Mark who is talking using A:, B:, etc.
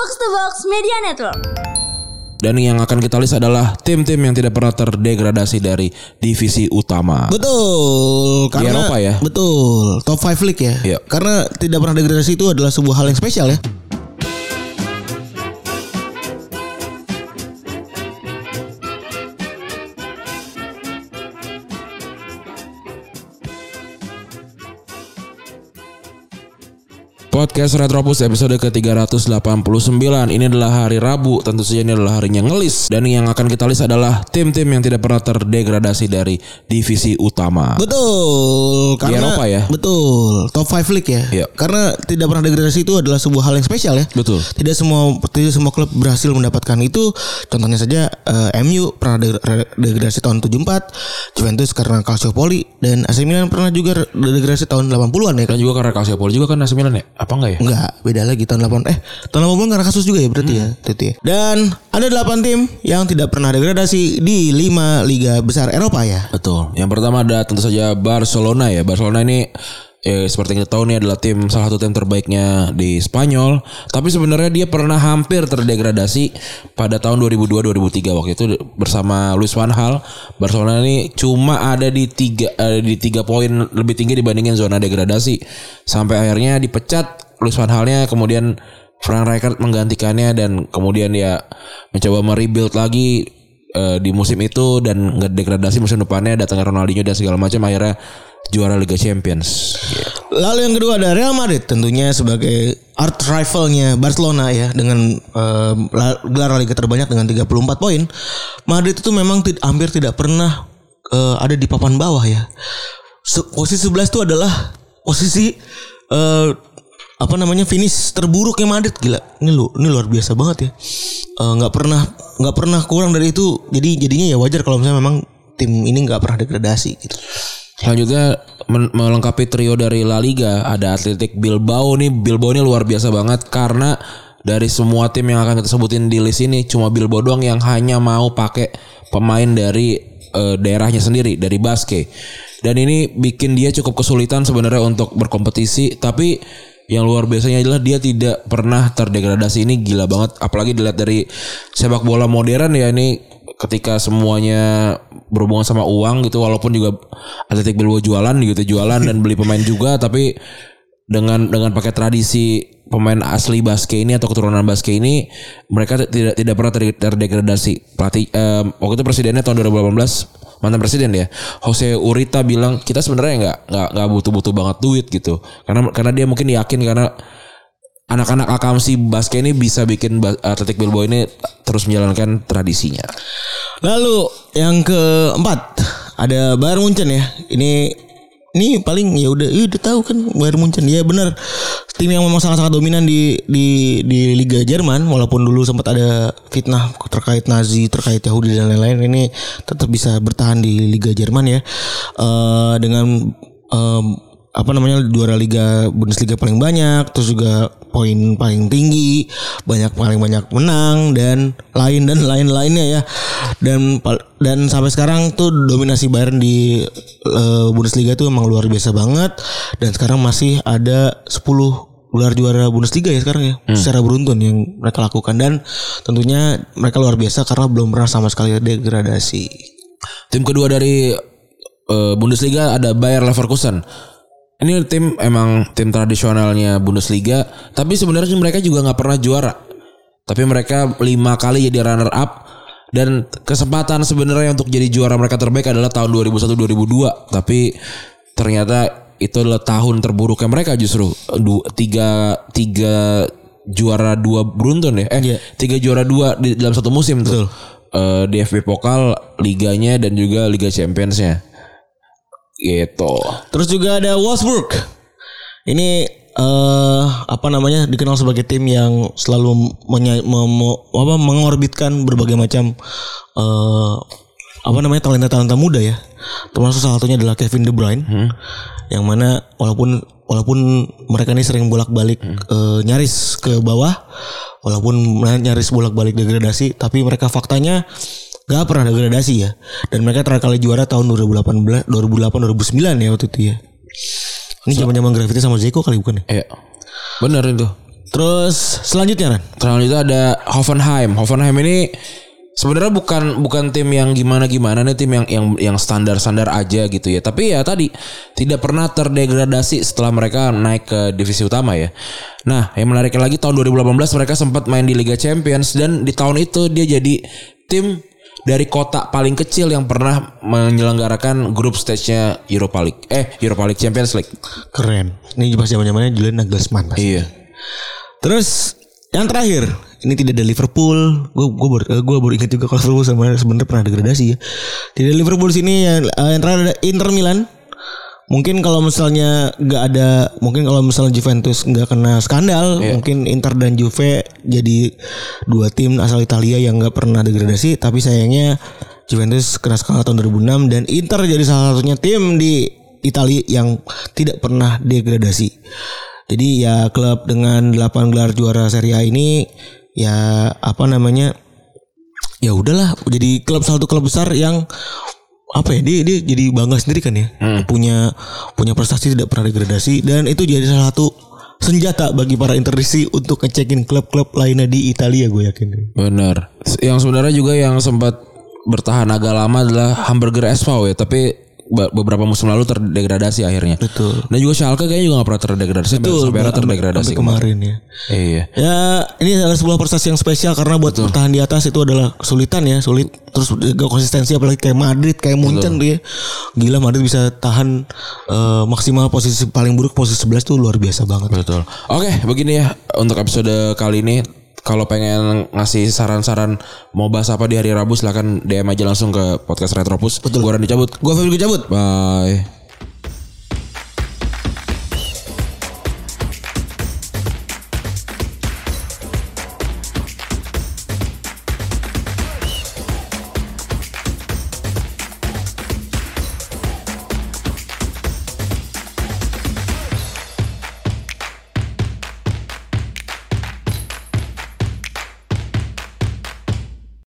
A: Box to Box Media Network.
B: Dan yang akan kita list adalah tim-tim yang tidak pernah terdegradasi dari divisi utama.
C: Betul, karena
B: Eropa ya?
C: Betul, top 5 league ya.
B: Iya.
C: Karena tidak pernah degradasi itu adalah sebuah hal yang spesial ya.
B: Podcast Retropus episode ke-389 Ini adalah hari Rabu Tentu saja ini adalah harinya ngelis Dan yang akan kita list adalah Tim-tim yang tidak pernah terdegradasi dari divisi utama
C: Betul, karena
B: Eropa ya?
C: Betul, top 5 league ya.
B: Iya.
C: Karena tidak pernah degradasi itu adalah sebuah hal yang spesial ya.
B: Betul.
C: Tidak semua tidak semua klub berhasil mendapatkan itu. Contohnya saja eh, MU pernah degra- degradasi tahun 74, Juventus karena Calciopoli dan AC Milan pernah juga degradasi tahun 80-an ya kan.
B: Dan juga karena Calciopoli juga kan AC Milan ya Apa enggak ya?
C: Enggak, beda lagi tahun 8 eh tahun 80 karena kasus juga ya berarti ya, itu ya. Dan ada 8 tim yang tidak pernah degradasi di 5 liga besar Eropa ya.
B: Betul. Yang pertama ada tentu saja Barcelona ya. Barcelona ini eh, seperti kita tahu nih adalah tim salah satu tim terbaiknya di Spanyol. Tapi sebenarnya dia pernah hampir terdegradasi pada tahun 2002-2003 waktu itu bersama Luis van Gaal. Barcelona ini cuma ada di tiga ada di tiga poin lebih tinggi dibandingin zona degradasi. Sampai akhirnya dipecat Luis van Gaalnya kemudian Frank Rijkaard menggantikannya dan kemudian ya mencoba merebuild lagi eh, di musim itu dan degradasi musim depannya datangnya Ronaldinho dan segala macam akhirnya juara Liga Champions.
C: Lalu yang kedua ada Real Madrid tentunya sebagai art rivalnya Barcelona ya dengan la- gelar La Liga terbanyak dengan 34 poin. Madrid itu memang hampir tidak pernah eh, ada di papan bawah ya. Posisi 11 itu adalah posisi eh, apa namanya finish terburuknya Madrid gila. Ini lu ini luar biasa banget ya. Nggak pernah nggak pernah kurang dari itu. Jadi jadinya ya wajar kalau misalnya memang tim ini nggak pernah degradasi gitu.
B: Selanjutnya melengkapi trio dari La Liga ada Athletic Bilbao nih. Bilbao ini luar biasa banget karena dari semua tim yang akan kita sebutin di list ini cuma Bilbao doang yang hanya mau pakai pemain dari eh, daerahnya sendiri dari Basque. Dan ini bikin dia cukup kesulitan sebenarnya untuk berkompetisi tapi yang luar biasanya adalah dia tidak pernah terdegradasi. Ini gila banget apalagi dilihat dari sepak bola modern ya ini ketika semuanya berhubungan sama uang gitu walaupun juga Atletik Bilbao jualan gitu jualan dan beli pemain juga tapi dengan dengan pakai tradisi pemain asli Basque ini atau keturunan Basque ini mereka tidak tidak pernah ter- terdegradasi. Pelatih em, waktu itu presidennya tahun 2018 mantan presiden ya Jose Urita bilang kita sebenarnya nggak nggak nggak butuh butuh banget duit gitu. Karena karena dia mungkin yakin karena anak-anak akamsi Basque ini bisa bikin Atletik Bilbao ini terus menjalankan tradisinya.
C: Lalu yang keempat ada Bayern Munchen ya. Ini ini paling ya udah ya udah tahu kan Bayern Munchen. Ya benar tim yang memang sangat-sangat dominan di di di Liga Jerman walaupun dulu sempat ada fitnah terkait Nazi terkait Yahudi dan lain-lain ini tetap bisa bertahan di Liga Jerman ya. Eh dengan em, apa namanya juara liga Bundesliga paling banyak terus juga poin paling tinggi banyak paling banyak menang dan lain dan lain-lainnya ya dan dan sampai sekarang tuh dominasi Bayern di eh, Bundesliga tuh emang luar biasa banget dan sekarang masih ada 10 gelar juara Bundesliga ya sekarang ya secara beruntun yang mereka lakukan dan tentunya mereka luar biasa karena belum pernah sama sekali degradasi.
B: Tim kedua dari eh, Bundesliga ada Bayer Leverkusen. Ini tim emang tim tradisionalnya Bundesliga, tapi sebenarnya mereka juga nggak pernah juara. Tapi mereka lima kali jadi runner up dan kesempatan sebenarnya untuk jadi juara mereka terbaik adalah tahun 2001-2002. Tapi ternyata itu adalah tahun terburuknya mereka justru Du- tiga tiga juara dua beruntun ya eh
C: Iya.
B: tiga juara dua di dalam satu musim tuh Eh, DFB Pokal liganya dan juga Liga Championsnya gitu
C: Terus juga ada Wolfsburg. Ini eh apa namanya dikenal sebagai tim yang selalu menya- mem- me- apa mengorbitkan berbagai macam eh apa namanya talenta-talenta muda ya. Termasuk salah satunya adalah Kevin De Bruyne. Yang mana walaupun walaupun mereka ini sering bolak-balik eh, nyaris ke bawah, walaupun nyaris bolak-balik degradasi, tapi mereka faktanya gak pernah degradasi ya. Dan mereka terakhir kali juara tahun 2018, 2008, 2009 ya waktu itu ya. Ini zaman-zaman graffiti sama Zeko kali bukan ya?
B: ya bener itu
C: Terus selanjutnya Ran.
B: Selanjutnya ada Hoffenheim. Hoffenheim ini sebenarnya bukan bukan tim yang gimana gimana nih tim yang yang yang standar standar aja gitu ya. Tapi ya tadi tidak pernah terdegradasi setelah mereka naik ke divisi utama ya. Nah yang menariknya lagi tahun 2018 mereka sempat main di Liga Champions dan di tahun itu dia jadi tim dari kota paling kecil yang pernah menyelenggarakan grup stage-nya Europa League. Eh, Europa League Champions League.
C: Keren. Ini pas zaman-zamannya Julian Nagelsmann. pasti.
B: Iya.
C: Terus yang terakhir ini tidak ada Liverpool. Gue gue baru eh, gue baru ingat juga kalau Liverpool sebenarnya pernah degradasi ya. Tidak ada Liverpool sini yang, eh, yang terakhir ada Inter Milan. Mungkin kalau misalnya nggak ada, mungkin kalau misalnya Juventus nggak kena skandal, mungkin Inter dan Juve jadi dua tim asal Italia yang nggak pernah degradasi. Tapi sayangnya Juventus kena skandal tahun 2006 dan Inter jadi salah satunya tim di Italia yang tidak pernah degradasi. Jadi ya klub dengan 8 gelar juara Serie A ini ya apa namanya ya udahlah jadi klub salah satu klub besar yang apa ya dia dia jadi bangga sendiri kan ya punya punya prestasi tidak pernah degradasi dan itu jadi salah satu senjata bagi para interisi untuk ngecekin klub-klub lainnya di Italia gue yakin.
B: Benar. Yang sebenarnya juga yang sempat bertahan agak lama adalah Hamburger SV ya, tapi beberapa musim lalu terdegradasi akhirnya.
C: Betul.
B: Dan juga Schalke kayaknya juga gak pernah terdegradasi sampai, sampai akhirnya terdegradasi
C: sampai kemarin ya.
B: Iya.
C: Ya ini adalah sebuah prestasi yang spesial karena buat bertahan di atas itu adalah kesulitan ya sulit terus gak konsistensi apalagi kayak Madrid kayak Munchen tuh ya gila Madrid bisa tahan eh, maksimal posisi paling buruk posisi 11 tuh luar biasa banget
B: Betul. Oke, begini ya untuk episode kali ini. Kalau pengen ngasih saran-saran mau bahas apa di hari Rabu silahkan DM aja langsung ke podcast Retropus. Betul. Gue Randy cabut.
C: gue Febri cabut
B: Bye.